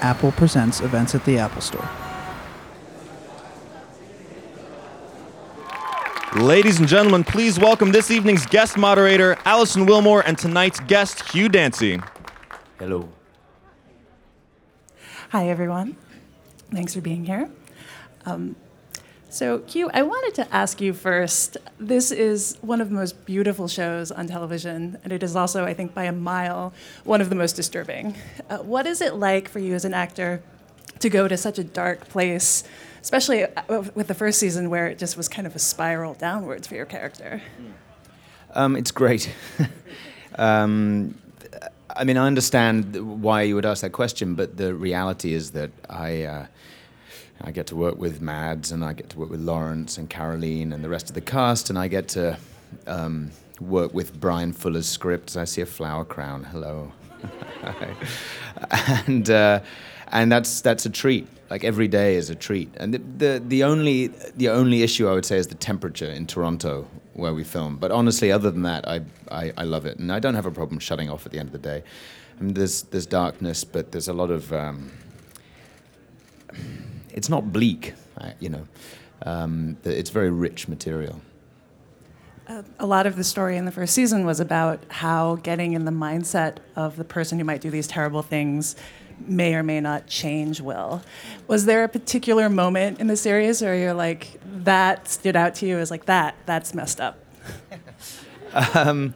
Apple presents events at the Apple Store. Ladies and gentlemen, please welcome this evening's guest moderator, Alison Willmore, and tonight's guest, Hugh Dancy. Hello. Hi, everyone. Thanks for being here. Um, so, Hugh, I wanted to ask you first. This is one of the most beautiful shows on television, and it is also, I think, by a mile, one of the most disturbing. Uh, what is it like for you as an actor to go to such a dark place, especially uh, with the first season where it just was kind of a spiral downwards for your character? Um, it's great. um, I mean, I understand why you would ask that question, but the reality is that I. Uh, I get to work with Mads and I get to work with Laurence and Caroline and the rest of the cast, and I get to um, work with Bryan Fuller's scripts. I see a flower crown. Hello. and uh, and that's that's a treat. Like every day is a treat. And the, the the only the only issue I would say is the temperature in Toronto where we film. But honestly, other than that, I I, I love it, and I don't have a problem shutting off at the end of the day. I mean, there's there's darkness, but there's a lot of um, it's not bleak, you know. Um, it's very rich material. Uh, a lot of the story in the first season was about how getting in the mindset of the person who might do these terrible things may or may not change Will. Was there a particular moment in the series where you're like, that stood out to you as like, that, that's messed up? um,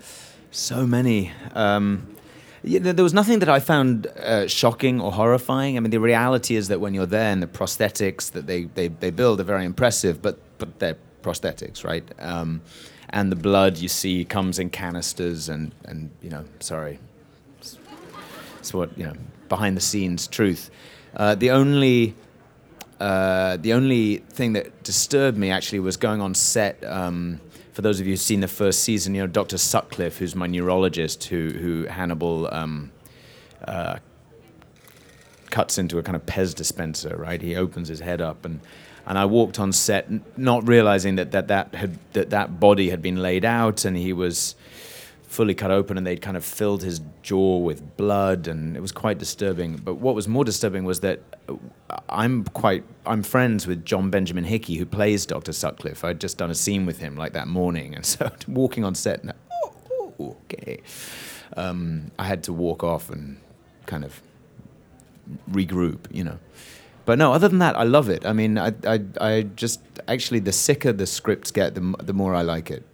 so many. Um, yeah, there was nothing that I found uh, shocking or horrifying. I mean, the reality is that when you're there and the prosthetics that they, they, they build are very impressive, but, but they're prosthetics, right? Um, and the blood you see comes in canisters and, and you know, sorry. It's, it's what, you know, behind the scenes truth. Uh, the only uh, the only thing that disturbed me actually was going on set. Um, for those of you who've seen the first season, you know Dr. Sutcliffe, who's my neurologist, who who Hannibal um, uh, cuts into a kind of Pez dispenser. Right, he opens his head up, and and I walked on set, not realizing that that that had that that body had been laid out, and he was fully cut open and they'd kind of filled his jaw with blood and it was quite disturbing. But what was more disturbing was that i'm quite i'm friends with john benjamin hickey who plays dr sutcliffe. I'd just done a scene with him like that morning and so walking on set and oh, okay. Um, i had to walk off and kind of regroup you know. But no, other than that, I love it. I mean, I, I, I just actually the sicker the scripts get, the, the more I like it.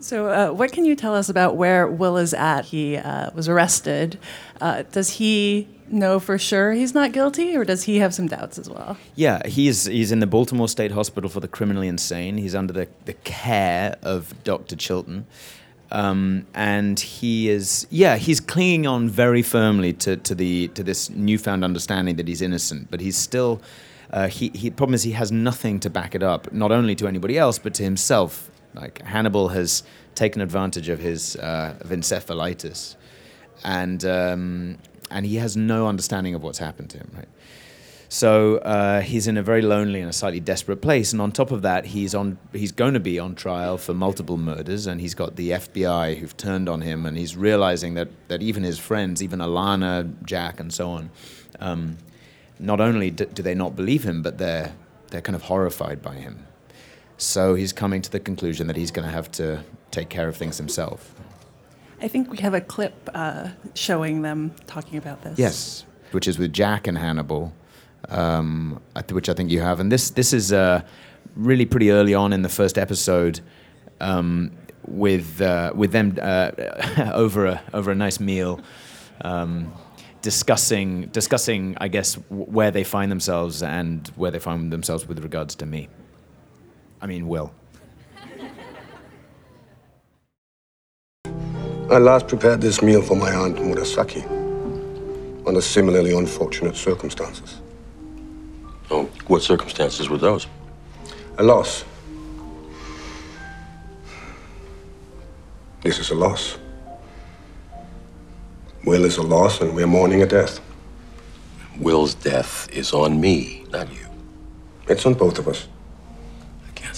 So, uh, what can you tell us about where Will is at? He uh, was arrested. Uh, does he know for sure he's not guilty, or does he have some doubts as well? Yeah, he's he's in the Baltimore State Hospital for the criminally insane. He's under the, the care of Dr. Chilton. Um, and he is, yeah, he's clinging on very firmly to, to the to this newfound understanding that he's innocent, but he's still. Uh, he, he problem is he has nothing to back it up, not only to anybody else but to himself like Hannibal has taken advantage of his uh, of encephalitis, and um, and he has no understanding of what's happened to him. Right. So uh, he's in a very lonely and a slightly desperate place, and on top of that, he's on he's going to be on trial for multiple murders, and he's got the FBI who've turned on him, and he's realizing that that even his friends, even Alana, Jack, and so on, um, not only do, do they not believe him, but they're they're kind of horrified by him. So he's coming to the conclusion that he's going to have to take care of things himself. I think we have a clip uh, showing them talking about this. Yes, which is with Jack and Hannibal, um, which I think you have. And this this is uh, really pretty early on in the first episode, um, with uh, with them uh, over a over a nice meal. Um, discussing discussing I guess where they find themselves and where they find themselves with regards to me. I mean, Will. I last prepared this meal for my aunt Murasaki under similarly unfortunate circumstances. Oh, what circumstances were those? A loss. This is a loss. Will is a loss, and we're mourning a death. Will's death is on me, not you. It's on both of us.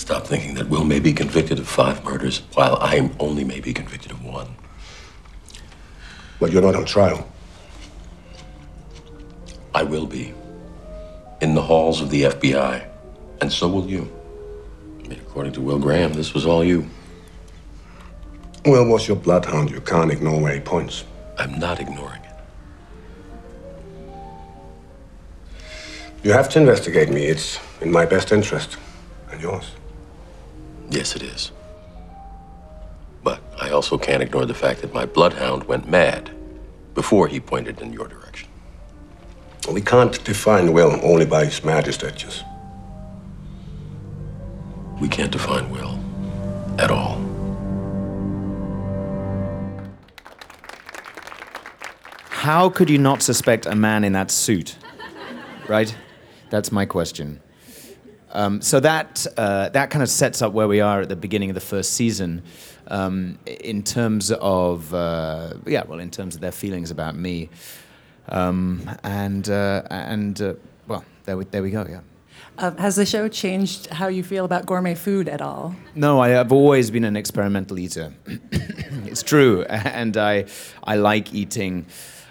Stop thinking that Will may be convicted of five murders, while I only may be convicted of one. But you're not on trial. I will be. In the halls of the FBI. And so will you. I mean, according to Will Graham, this was all you. Will was your bloodhound. You can't ignore where he points. I'm not ignoring it. You have to investigate me. It's in my best interest. And yours. Yes, it is. But I also can't ignore the fact that my bloodhound went mad before he pointed in your direction. We can't define Will only by his mad. We can't define Will at all. How could you not suspect a man in that suit? Right? That's my question. Um, so that uh, that kind of sets up where we are at the beginning of the first season, um, in terms of uh, yeah, well, in terms of their feelings about me, um, and uh, and uh, well, there we there we go. Yeah. Um, has the show changed how you feel about gourmet food at all? No, I have always been an experimental eater. it's true, and I I like eating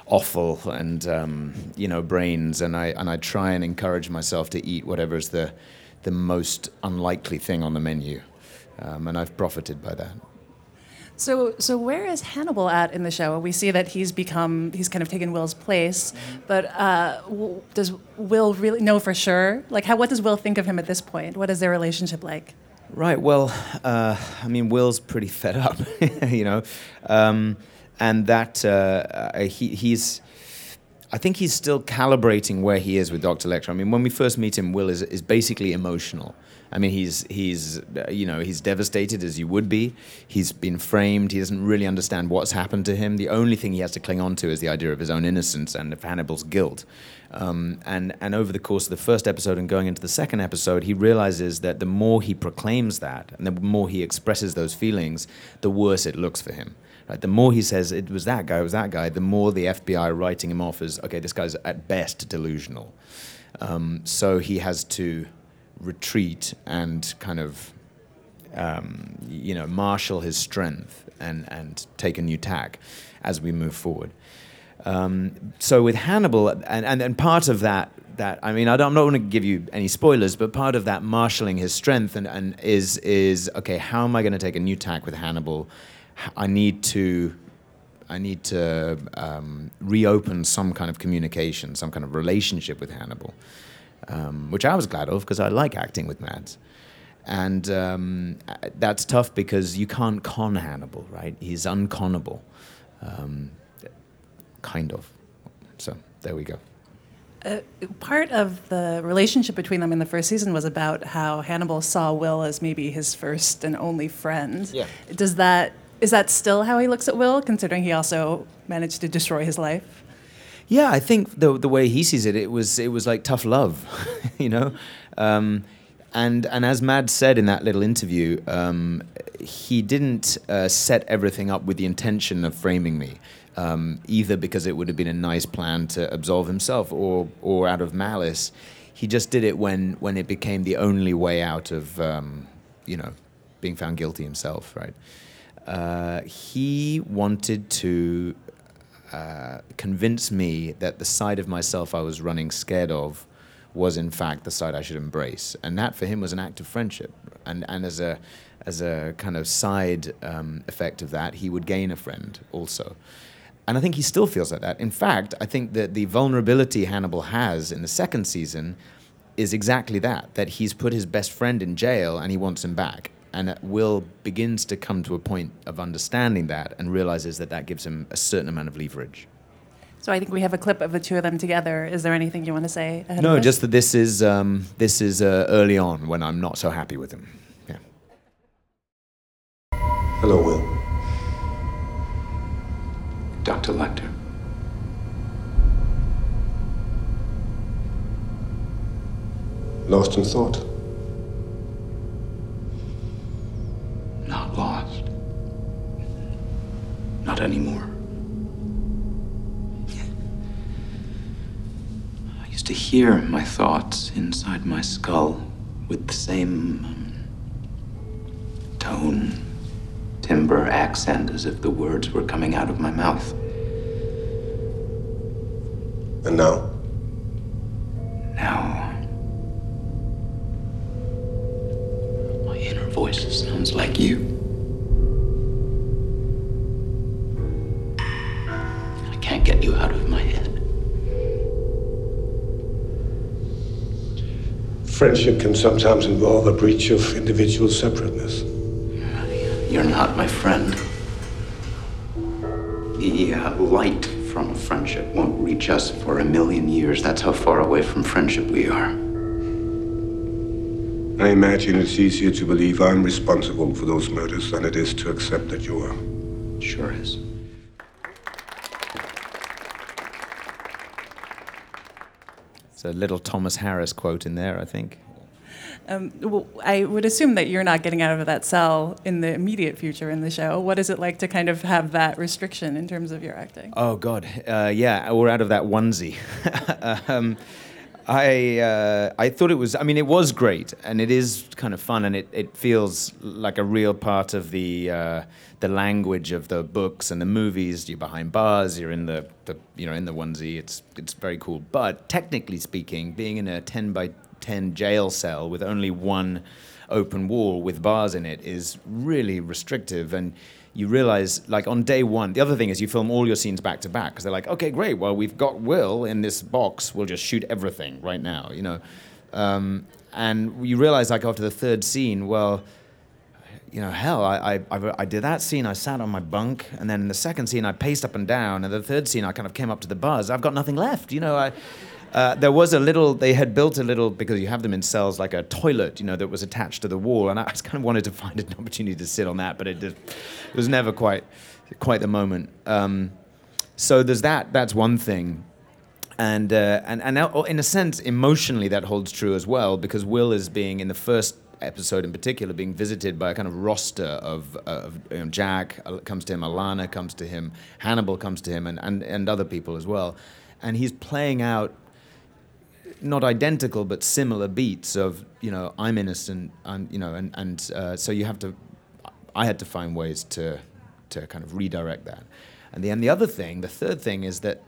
offal and um, you know brains, and I and I try and encourage myself to eat whatever's the the most unlikely thing on the menu, um, and I've profited by that. So, so where is Hannibal at in the show? We see that he's become, he's kind of taken Will's place, but uh, does Will really know for sure? Like, how, what does Will think of him at this point? What is their relationship like? Right. Well, uh, I mean, Will's pretty fed up, you know, um, and that uh, he, he's. I think he's still calibrating where he is with Dr. Lecter. I mean, when we first meet him, Will is, is basically emotional. I mean, he's he's uh, you know he's devastated as you would be. He's been framed. He doesn't really understand what's happened to him. The only thing he has to cling on to is the idea of his own innocence and of Hannibal's guilt. Um, and and over the course of the first episode and going into the second episode, he realizes that the more he proclaims that and the more he expresses those feelings, the worse it looks for him. Right? The more he says it was that guy, it was that guy, the more the FBI writing him off as okay, this guy's at best delusional. Um, so he has to retreat and kind of um, you know marshal his strength and and take a new tack as we move forward. Um, so with Hannibal, and, and and part of that that I mean I I'm not going to give you any spoilers, but part of that marshaling his strength and, and is is okay. How am I going to take a new tack with Hannibal? I need to I need to um, reopen some kind of communication, some kind of relationship with Hannibal um, which I was glad of because I like acting with Mads. And um, that's tough because you can't con Hannibal, right? He's unconnable, um, kind of. So there we go. Uh, part of the relationship between them in the first season was about how Hannibal saw Will as maybe his first and only friend. Yeah. Does that is that still how he looks at Will, considering he also managed to destroy his life? Yeah, I think the the way he sees it, it was it was like tough love, you know, um, and and as Mads said in that little interview, um, he didn't uh, set everything up with the intention of framing me, um, either because it would have been a nice plan to absolve himself, or or out of malice. He just did it when when it became the only way out of um, you know being found guilty himself, right? Uh, he wanted to uh, convince me that the side of myself I was running scared of was in fact the side I should embrace, and that for him was an act of friendship. And and as a as a kind of side um, effect of that, he would gain a friend also. And I think he still feels like that. In fact, I think that the vulnerability Hannibal has in the second season is exactly that that he's put his best friend in jail and he wants him back and Will begins to come to a point of understanding that and realizes that that gives him a certain amount of leverage. So I think we have a clip of the two of them together. Is there anything you want to say? no, just that this is um, this is uh, early on when I'm not so happy with him. Yeah. Hello, Will. Dr. Lecter. Lost in thought. Not lost. Not anymore. I used to hear my thoughts inside my skull with the same um, tone, timbre, accent as if the words were coming out of my mouth. And now? Friendship can sometimes involve a breach of individual separateness. You're not my friend. The uh, light from friendship won't reach us for a million years. That's how far away from friendship we are. I imagine it's easier to believe I'm responsible for those murders than it is to accept that you are. Sure is. It's a little Thomas Harris quote in there, I think. Um, well, I would assume that you're not getting out of that cell in the immediate future in the show. What is it like to kind of have that restriction in terms of your acting? Oh God, uh, yeah, we're out of that onesie. um, I uh, I thought it was. I mean, it was great, and it is kind of fun, and it, it feels like a real part of the uh, the language of the books and the movies. You're behind bars. You're in the, the you know in the onesie. It's it's very cool. But technically speaking, being in a ten by ten jail cell with only one open wall with bars in it is really restrictive and you realize like on day one the other thing is you film all your scenes back to back because they're like okay great well we've got will in this box we'll just shoot everything right now you know? Um, and you realize like after the third scene well you know hell I, I, I, I did that scene i sat on my bunk and then in the second scene i paced up and down and the third scene i kind of came up to the buzz. I've got nothing left you know i uh, there was a little, they had built a little, because you have them in cells, like a toilet, you know, that was attached to the wall. And I just kind of wanted to find an opportunity to sit on that, but it, just, it was never quite, quite the moment. Um, so there's that, that's one thing. And, uh, and, and now, in a sense, emotionally, that holds true as well, because Will is being, in the first episode in particular, being visited by a kind of roster of, of you know, Jack uh, comes to him, Alana comes to him, Hannibal comes to him, and, and, and other people as well. And he's playing out not identical but similar beats of you know I'm innocent I'm you know and and uh, so you have to I had to find ways to to kind of redirect that. And then the other thing the third thing is that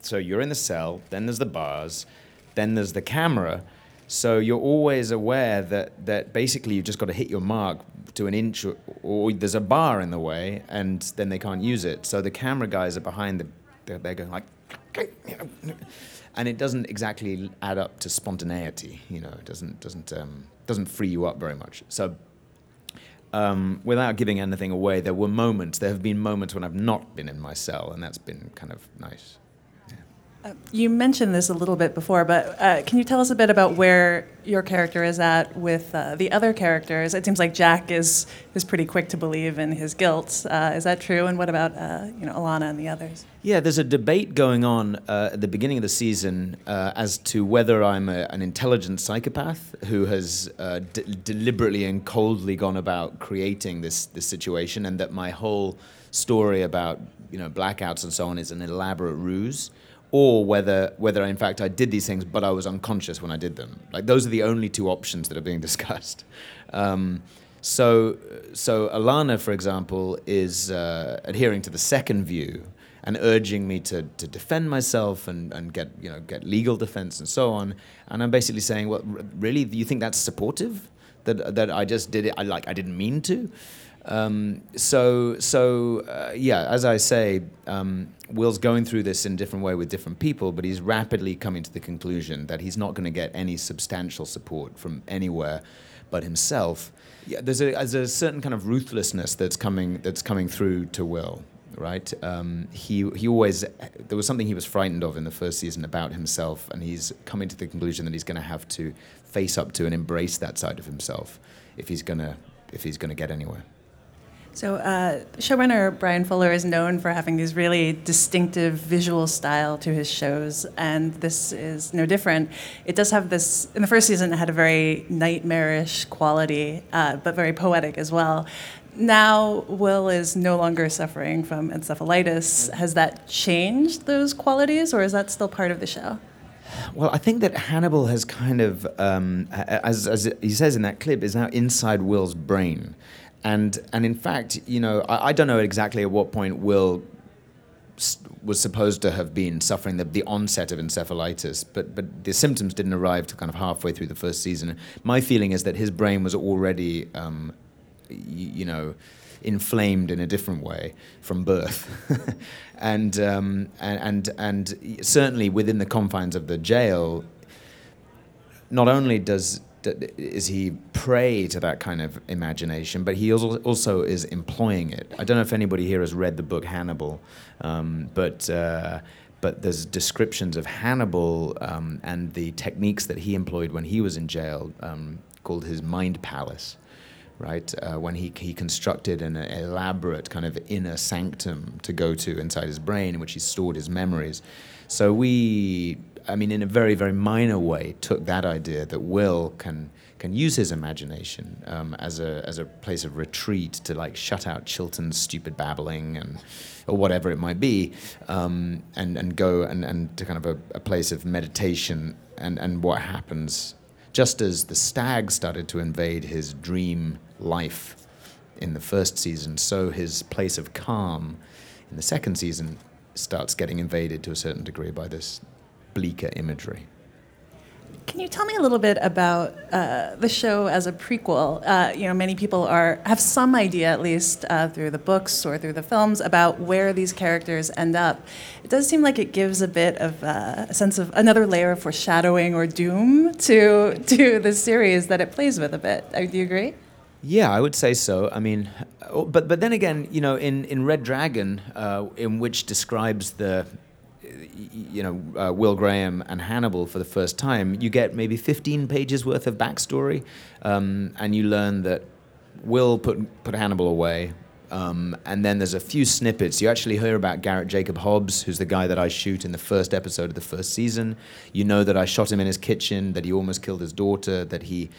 so you're in the cell then there's the bars then there's the camera. So you're always aware that that basically you've just got to hit your mark to an inch or, or there's a bar in the way and then they can't use it. So the camera guys are behind the they're, they're going like and it doesn't exactly add up to spontaneity. You know, it doesn't doesn't um, doesn't free you up very much. So, um, without giving anything away, there were moments. There have been moments when I've not been in my cell, and that's been kind of nice. You mentioned this a little bit before, but uh, can you tell us a bit about where your character is at with uh, the other characters? It seems like Jack is is pretty quick to believe in his guilt. Uh, is that true? And what about uh, you know Alana and the others? Yeah, there's a debate going on uh, at the beginning of the season as to whether I'm a, an intelligent psychopath who has deliberately and coldly gone about creating this this situation, and that my whole story about you know blackouts and so on is an elaborate ruse or whether whether in fact I did these things but I was unconscious when I did them. Like those are the only two options that are being discussed. Um, so so Alana, for example, is uh, adhering to the second view and urging me to, to defend myself and, and get you know get legal defense and so on. And I'm basically saying, well, really, do you think that's supportive? That that I just did it. I like I didn't mean to. Um, so, so uh, yeah, as I say, um, Will's going through this in a different way with different people, but he's rapidly coming to the conclusion that he's not going to get any substantial support from anywhere but himself. Yeah, there's a, there's a certain kind of ruthlessness that's coming that's coming through to Will. Right, um, he he always there was something he was frightened of in the first season about himself, and he's coming to the conclusion that he's going to have to face up to and embrace that side of himself if he's gonna if he's gonna get anywhere. So, uh, showrunner Bryan Fuller is known for having these really distinctive visual style to his shows, and this is no different. It does have this, in the first season, it had a very nightmarish quality, uh, but very poetic as well. Now, Will is no longer suffering from encephalitis. Has that changed those qualities, or is that still part of the show? Well, I think that Hannibal has kind of, um, as, as he says in that clip, is now inside Will's brain. And and in fact, you know, I, I don't know exactly at what point Will was supposed to have been suffering the, the onset of encephalitis, but but the symptoms didn't arrive to kind of halfway through the first season. My feeling is that his brain was already, um, you, you know, inflamed in a different way from birth, and, um, and and and certainly within the confines of the jail. Not only does is he prey to that kind of imagination, but he also is employing it. I don't know if anybody here has read the book Hannibal, um, but. Uh, but there's descriptions of Hannibal um, and the techniques that he employed when he was in jail, um, called his mind palace, right? Uh, when he, he constructed an elaborate kind of inner sanctum to go to inside his brain in which he stored his memories. So we, I mean, in a very, very minor way, took that idea that Will can can use his imagination um, as a as a place of retreat to like shut out Chilton's stupid babbling and or whatever it might be, um, and and go and, and to kind of a, a place of meditation and and what happens just as the stag started to invade his dream life in the first season, so his place of calm in the second season starts getting invaded to a certain degree by this bleaker imagery. Can you tell me a little bit about uh, the show as a prequel? Uh, you know, many people are have some idea, at least uh, through the books or through the films, about where these characters end up. It does seem like it gives a bit of uh, a sense of another layer of foreshadowing or doom to to the series that it plays with a bit. Uh, do you agree? Yeah, I would say so. I mean, oh, but but then again, you know, in in Red Dragon, uh, in which describes the you know, uh, Will Graham and Hannibal for the first time, you get maybe 15 pages worth of backstory, um, and you learn that Will put put Hannibal away. Um, and then there's a few snippets. You actually hear about Garrett Jacob Hobbs, who's the guy that I shoot in the first episode of the first season. You know that I shot him in his kitchen, that he almost killed his daughter, that he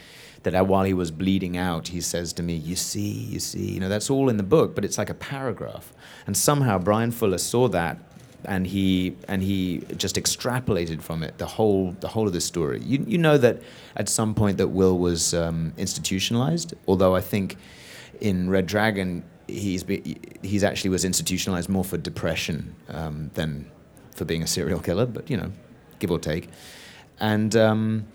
that while he was bleeding out, he says to me, "You see, you see." You know, that's all in the book, but it's like a paragraph. And somehow Bryan Fuller saw that and he and he just extrapolated from it the whole the whole of the story. You you know that at some point that Will was um, institutionalized, although I think in Red Dragon he's be, he's actually was institutionalized more for depression um, than for being a serial killer, but you know, give or take. And um,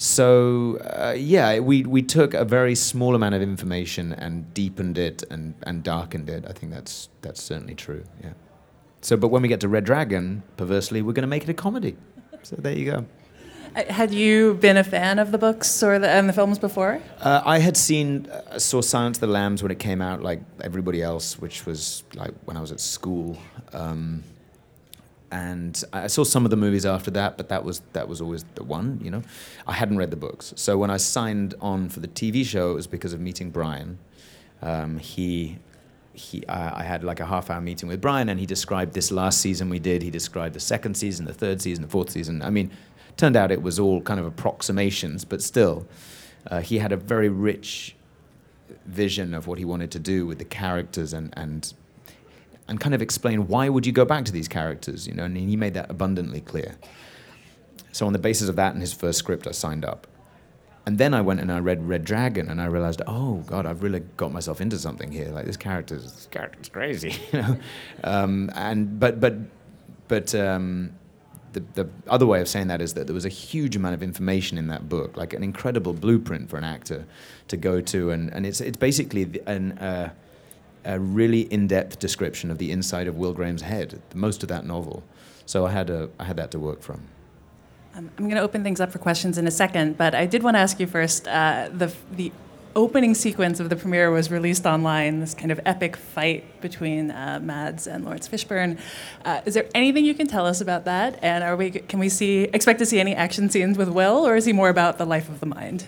so uh, yeah, we we took a very small amount of information and deepened it and and darkened it. I think that's that's certainly true. Yeah. So, but when we get to Red Dragon, perversely, we're going to make it a comedy. So there you go. Uh, had you been a fan of the books or the, and the films before? Uh, I had seen, uh, saw Silence of the Lambs when it came out, like everybody else, which was like when I was at school. Um, and I saw some of the movies after that, but that was that was always the one, you know. I hadn't read the books, so when I signed on for the TV show, it was because of meeting Bryan. Um, he he, uh, I had like a half hour meeting with Bryan, and he described this last season we did. He described the second season, the third season, the fourth season. I mean, turned out it was all kind of approximations, but still, uh, he had a very rich vision of what he wanted to do with the characters and, and and kind of explain why would you go back to these characters, you know, and he made that abundantly clear. So on the basis of that and his first script, I signed up. And then I went and I read Red Dragon, and I realized, oh God, I've really got myself into something here. Like this character's this character's crazy, you know. Um, and but but but um, the the other way of saying that is that there was a huge amount of information in that book, like an incredible blueprint for an actor to go to, and and it's it's basically an. Uh, a really in-depth description of the inside of Will Graham's head, most of that novel. So I had a, I had that to work from. Um, I'm going to open things up for questions in a second, but I did want to ask you first. Uh, the the opening sequence of the premiere was released online. This kind of epic fight between uh, Mads and Laurence Fishburne. Uh, is there anything you can tell us about that? And are we can we see expect to see any action scenes with Will, or is he more about the life of the mind?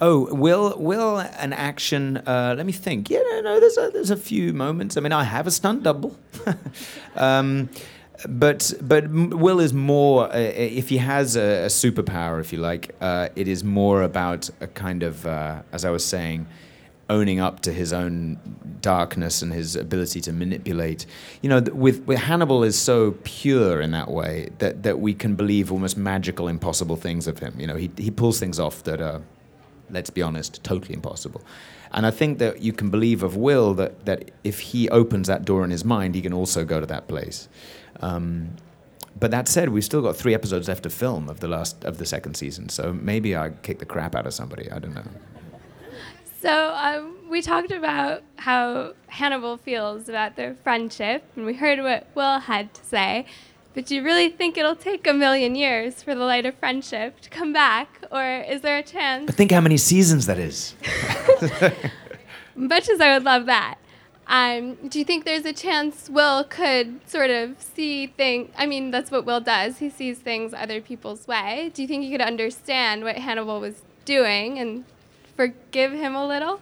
Oh, will will an action? Uh, let me think. Yeah, no, no. There's a, there's a few moments. I mean, I have a stunt double. um, but but Will is more uh, if he has a, a, superpower, if you like, uh, it is more about a kind of, uh, as I was saying, owning up to his own darkness and his ability to manipulate. You know, with, with Hannibal is so pure in that way that that we can believe almost magical, impossible things of him. You know, he he pulls things off that are, let's be honest, totally impossible. And I think that you can believe of Will that, that if he opens that door in his mind, he can also go to that place. Um, but that said, we've still got three episodes left to film of the last of the second season. So maybe I kick the crap out of somebody. I don't know. So um, we talked about how Hannibal feels about their friendship, and we heard what Will had to say. But do you really think it'll take a million years for the light of friendship to come back? Or is there a chance? But think how many seasons that is. Much as I would love that. Um, do you think there's a chance Will could sort of see things? I mean, that's what Will does. He sees things other people's way. Do you think he could understand what Hannibal was doing and forgive him a little?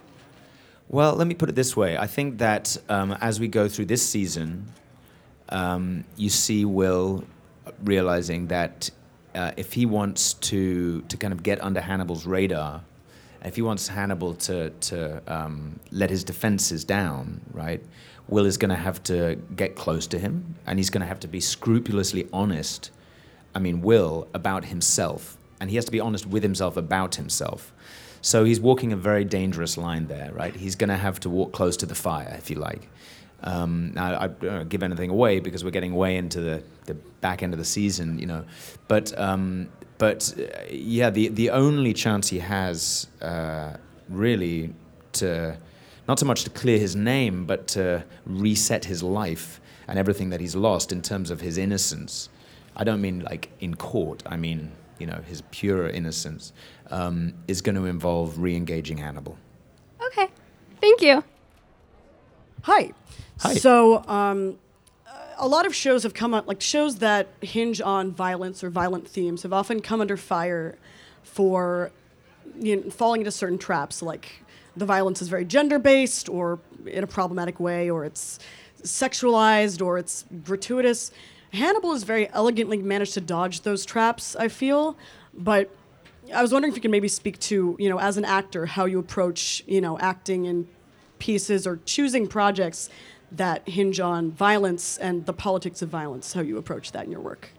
Well, let me put it this way. I think that um, as we go through this season, um, you see Will realizing that uh, if he wants to to kind of get under Hannibal's radar, if he wants Hannibal to to um, let his defenses down, right, Will is going to have to get close to him, and he's going to have to be scrupulously honest. I mean, Will about himself, and he has to be honest with himself about himself. So he's walking a very dangerous line there, right? He's going to have to walk close to the fire, if you like. Um, now, I don't give anything away because we're getting way into the, the back end of the season, you know. But um, but uh, yeah, the the only chance he has uh, really to not so much to clear his name, but to reset his life and everything that he's lost in terms of his innocence. I don't mean like in court. I mean you know his pure innocence um, is going to involve re-engaging Hannibal. Okay. Thank you. Hi. Hi. So, um, a lot of shows have come up, like shows that hinge on violence or violent themes, have often come under fire for you know, falling into certain traps. Like the violence is very gender based, or in a problematic way, or it's sexualized, or it's gratuitous. Hannibal has very elegantly managed to dodge those traps, I feel. But I was wondering if you could maybe speak to, you know, as an actor, how you approach, you know, acting in pieces or choosing projects that hinge on violence and the politics of violence, how you approach that in your work.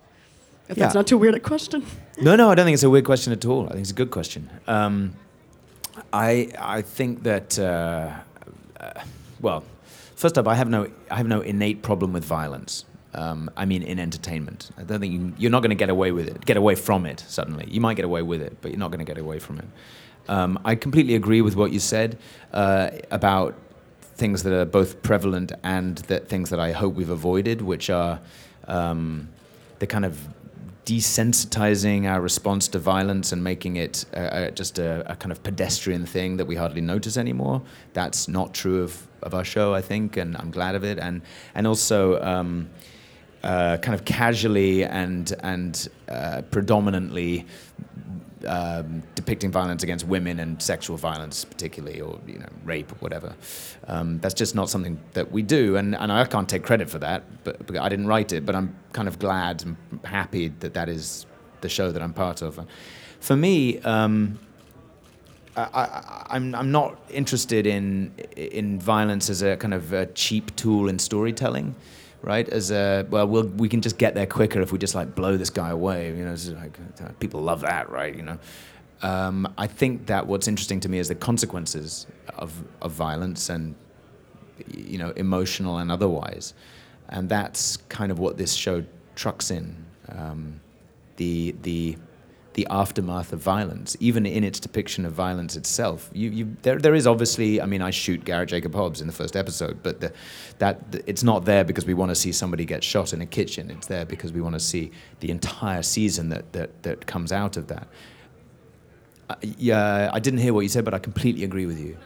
If that's not too weird a question. No, no, I don't think it's a weird question at all. I think it's a good question. Um, I I think that uh, uh, well, first up, I have no I have no innate problem with violence. Um, I mean, in entertainment, I don't think you, you're not going to get away with it, get away from it. Suddenly, you might get away with it, but you're not going to get away from it. Um, I completely agree with what you said uh, about things that are both prevalent and that things that I hope we've avoided, which are um, the kind of desensitizing our response to violence and making it uh, uh, just a, a kind of pedestrian thing that we hardly notice anymore. That's not true of, of our show, I think, and I'm glad of it. And and also. Um, uh, kind of casually and and uh, predominantly um, depicting violence against women and sexual violence, particularly, or you know, rape or whatever. Um, that's just not something that we do, and, and I can't take credit for that. But, but I didn't write it, but I'm kind of glad and happy that that is the show that I'm part of. For me. Um, I, I, I'm, I'm not interested in in violence as a kind of a cheap tool in storytelling, right? As a well, we'll we can just get there quicker if we just like blow this guy away. You know, like people love that, right? You know, um, I think that what's interesting to me is the consequences of of violence and you know emotional and otherwise, and that's kind of what this show trucks in. Um, the the the aftermath of violence, even in its depiction of violence itself. You, you, there, there is obviously, I mean, I shoot Garrett Jacob Hobbs in the first episode, but the, that the, it's not there because we want to see somebody get shot in a kitchen. It's there because we want to see the entire season that, that, that comes out of that. Yeah, I didn't hear what you said, but I completely agree with you.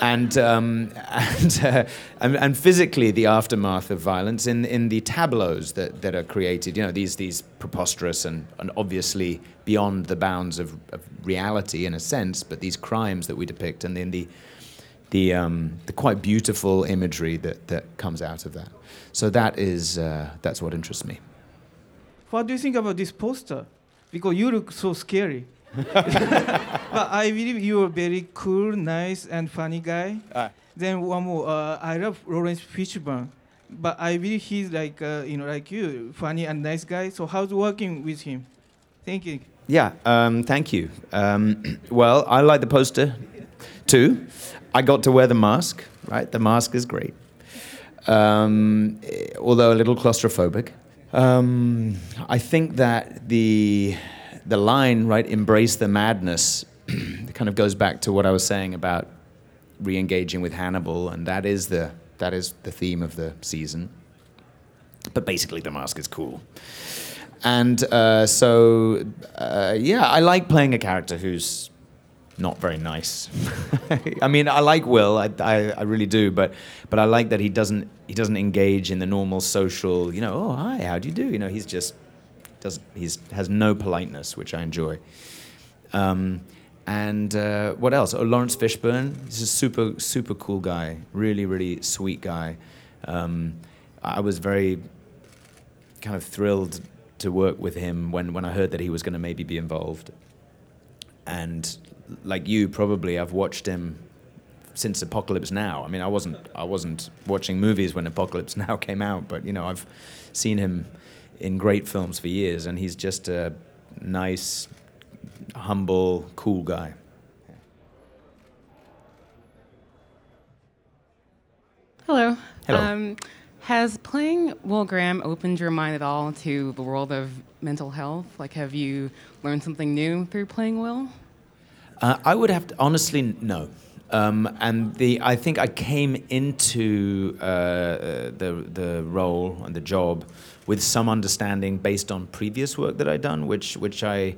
And, um, and, uh, and, and physically, the aftermath of violence in, in the tableaus that, that are created, you know, these, these preposterous and, and obviously beyond the bounds of, of reality in a sense, but these crimes that we depict, and then the, the, um, the quite beautiful imagery that, that comes out of that. So that is, uh, that's what interests me. What do you think about this poster? Because you look so scary. but I believe you are a very cool, nice, and funny guy. Then one more, uh, I love Laurence Fishburne, but I believe he's like uh, you know like you, funny and nice guy. So how's working with him? Thank you. Yeah, um, thank you. Um, well, I like the poster too. I got to wear the mask, right? The mask is great. Um, eh, although a little claustrophobic. Um, I think that the, the line, right, embrace the madness, kind of goes back to what I was saying about re engaging with Hannibal, and that is the, that is the theme of the season. but basically the mask is cool. And uh, so, uh, yeah, I like playing a character who's not very nice. I mean, I like Will, I, I, I, really do, but but I like that he doesn't he doesn't engage in the normal social, you know, oh hi, how do you do? You know, he's just does he's has no politeness, which I enjoy. Um, and uh, what else? Oh, Laurence Fishburne. He's a super super cool guy, really really sweet guy. Um, I was very kind of thrilled to work with him when, when I heard that he was going to maybe be involved. And like you, probably I've watched him since Apocalypse Now. I mean, I wasn't I wasn't watching movies when Apocalypse Now came out, but you know, I've seen him in great films for years, and he's just a nice, humble, cool guy. Hello. Hello. Um, has playing Will Graham opened your mind at all to the world of mental health? Like, have you learned something new through playing Will? Uh, I would have to honestly no. Um, and the I think I came into uh, the the role and the job with some understanding based on previous work that I'd done, which which I,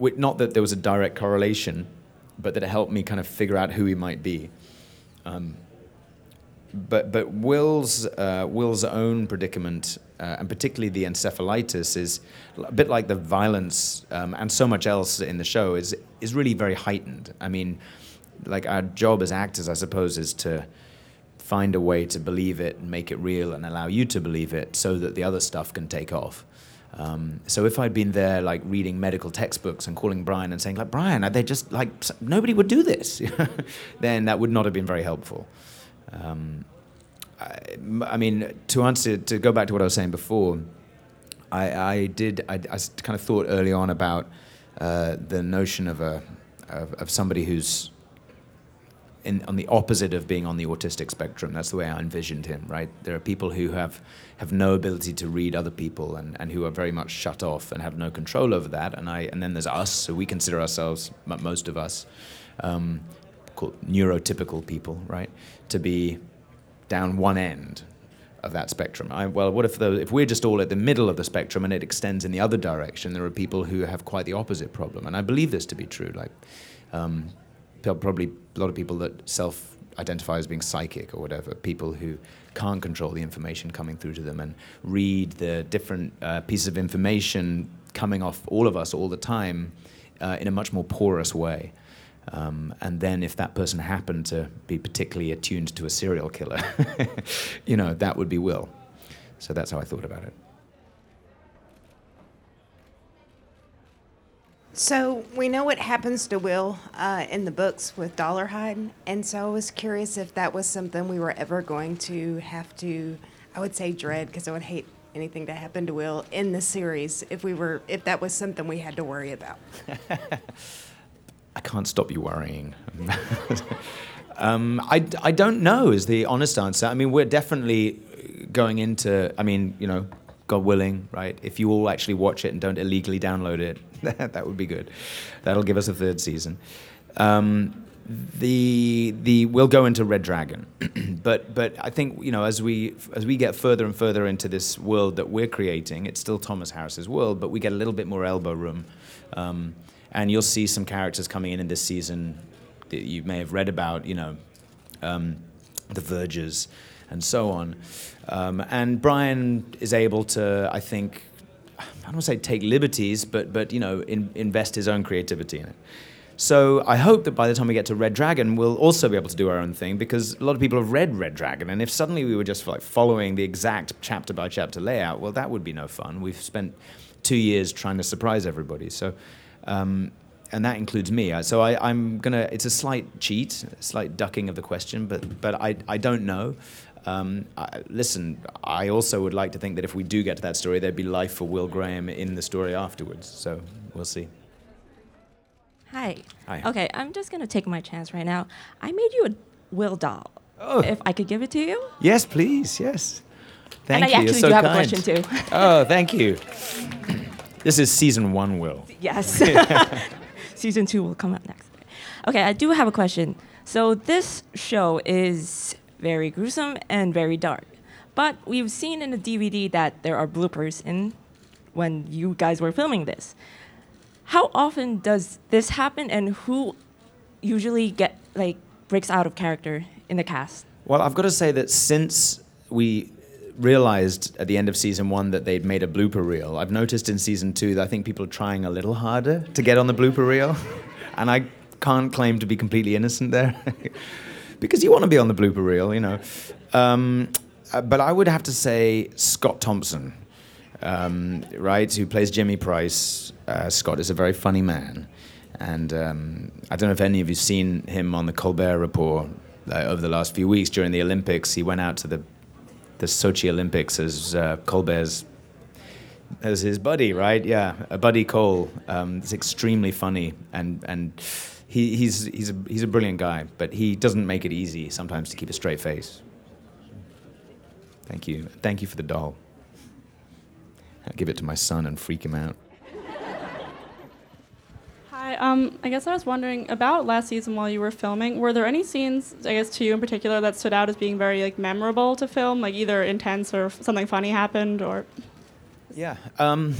not that there was a direct correlation, but that it helped me kind of figure out who he might be. Um, but but Will's uh, Will's own predicament, uh, and particularly the encephalitis, is a bit like the violence um, and so much else in the show is is really very heightened. I mean, like our job as actors, I suppose, is to find a way to believe it and make it real and allow you to believe it, so that the other stuff can take off. Um, so if I'd been there, like reading medical textbooks and calling Bryan and saying, like Bryan, are they just like nobody would do this, then that would not have been very helpful. Um, I, I, mean, to answer, to go back to what I was saying before, I, I did, I, I, kind of thought early on about uh, the notion of a, of, of somebody who's in, on the opposite of being on the autistic spectrum. That's the way I envisioned him, right? There are people who have, have no ability to read other people and, and who are very much shut off and have no control over that. And, I, and then there's us, so we consider ourselves, most of us, um, called neurotypical people, right? To be down one end of that spectrum. I, well, what if, the, if we're just all at the middle of the spectrum and it extends in the other direction? There are people who have quite the opposite problem, and I believe this to be true. Like, um, probably a lot of people that self-identify as being psychic or whatever, people who can't control the information coming through to them and read the different uh, pieces of information coming off all of us all the time uh, in a much more porous way. Um, and then if that person happened to be particularly attuned to a serial killer, you know, that would be Will. So that's how I thought about it. So we know what happens to Will uh, in the books with Dolarhyde, and so I was curious if that was something we were ever going to have to, I would say, dread, because I would hate anything to happen to Will in the series if we were, if that was something we had to worry about. I can't stop you worrying. um, I, I don't know is the honest answer. I mean, we're definitely going into, I mean, you know, God willing, right? If you all actually watch it and don't illegally download it, that would be good. That'll give us a third season. Um, the the we'll go into Red Dragon, but but I think you know as we as we get further and further into this world that we're creating, it's still Thomas Harris's world, but we get a little bit more elbow room. Um, and you'll see some characters coming in in this season that you may have read about, you know, um, the Vergers and so on. Um, and Bryan is able to, I think, I don't want to say take liberties, but but you know, in, invest his own creativity in it. So I hope that by the time we get to Red Dragon, we'll also be able to do our own thing because a lot of people have read Red Dragon, and if suddenly we were just like following the exact chapter by chapter layout, well, that would be no fun. We've spent two years trying to surprise everybody, so um, and that includes me. So I, am gonna. It's a slight cheat, a slight ducking of the question, but but I I don't know. Um, I, listen, I also would like to think that if we do get to that story, there'd be life for Will Graham in the story afterwards. So we'll see. Hi. Hi. Okay, I'm just gonna take my chance right now. I made you a Will doll. Oh. If I could give it to you. Yes, please. Yes. Thank and you. I actually so do have kind. a question too. oh, thank you. This is season one, Will. Yes. Season two will come up next. Okay, I do have a question. So this show is very gruesome and very dark, But we've seen in the DVD that there are bloopers in when you guys were filming this. How often does this happen, and who usually get like breaks out of character in the cast? Well, I've got to say that since we realized at the end of season one that they'd made a blooper reel, I've noticed in season two that I think people are trying a little harder to get on the blooper reel. and I can't claim to be completely innocent there. because you want to be on the blooper reel, you know. Um, uh, but I would have to say Scott Thompson, um, right, who plays Jimmy Price. Uh, Scott is a very funny man. And um, I don't know if any of you've seen him on the Colbert Report uh, over the last few weeks during the Olympics. He went out to the the Sochi Olympics as uh, Colbert's as his buddy, right? Yeah, a buddy Cole. Um, it's extremely funny, and and he, he's he's a he's a brilliant guy, but he doesn't make it easy sometimes to keep a straight face. Thank you, thank you for the doll. I'll give it to my son and freak him out. Um, I guess I was wondering about last season while you were filming. Were there any scenes, I guess, to you in particular that stood out as being very like memorable to film, like either intense or f- something funny happened, or? Yeah. Um,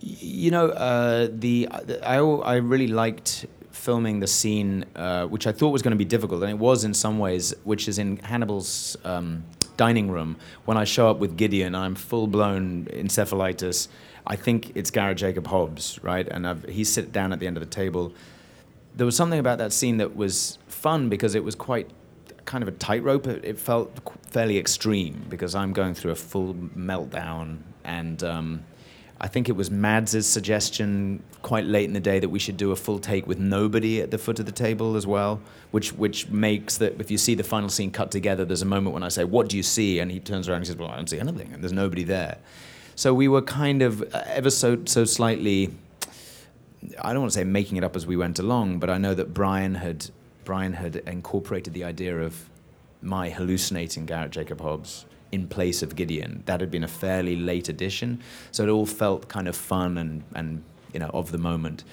you know, uh, the I, I really liked filming the scene, uh, which I thought was going to be difficult, and it was in some ways, which is in Hannibal's um, dining room. When I show up with Gideon, I'm full blown encephalitis. I think it's Garrett Jacob Hobbs, right? And I've, he's sit down at the end of the table. There was something about that scene that was fun because it was quite kind of a tightrope. It, it felt fairly extreme because I'm going through a full meltdown and. Um, I think it was Mads' suggestion quite late in the day that we should do a full take with nobody at the foot of the table as well, which which makes that if you see the final scene cut together, there's a moment when I say, "What do you see?" and he turns around and says, "Well, I don't see anything," and there's nobody there. So we were kind of uh, ever so so slightly. I don't want to say making it up as we went along, but I know that Bryan had Bryan had incorporated the idea of my hallucinating Garrett Jacob Hobbs in place of Gideon. That had been a fairly late addition, so it all felt kind of fun and, and you know of the moment.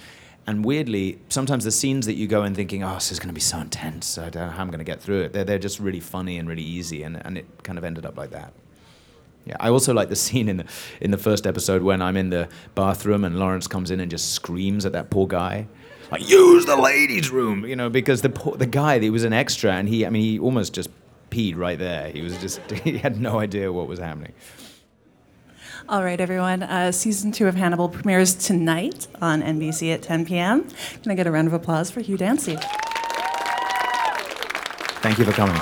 And weirdly, sometimes the scenes that you go in thinking, oh, this is going to be so intense, I don't know how I'm going to get through it, they're, they're just really funny and really easy, and, and it kind of ended up like that. Yeah, I also like the scene in the, in the first episode when I'm in the bathroom and Laurence comes in and just screams at that poor guy. Like, use the ladies' room, you know, because the poor, the guy, he was an extra, and he, I mean, he almost just peed right there. He was just, he had no idea what was happening. All right, everyone. Uh, season two of Hannibal premieres tonight on NBC at 10 p.m. Can I get a round of applause for Hugh Dancy? Thank you for coming.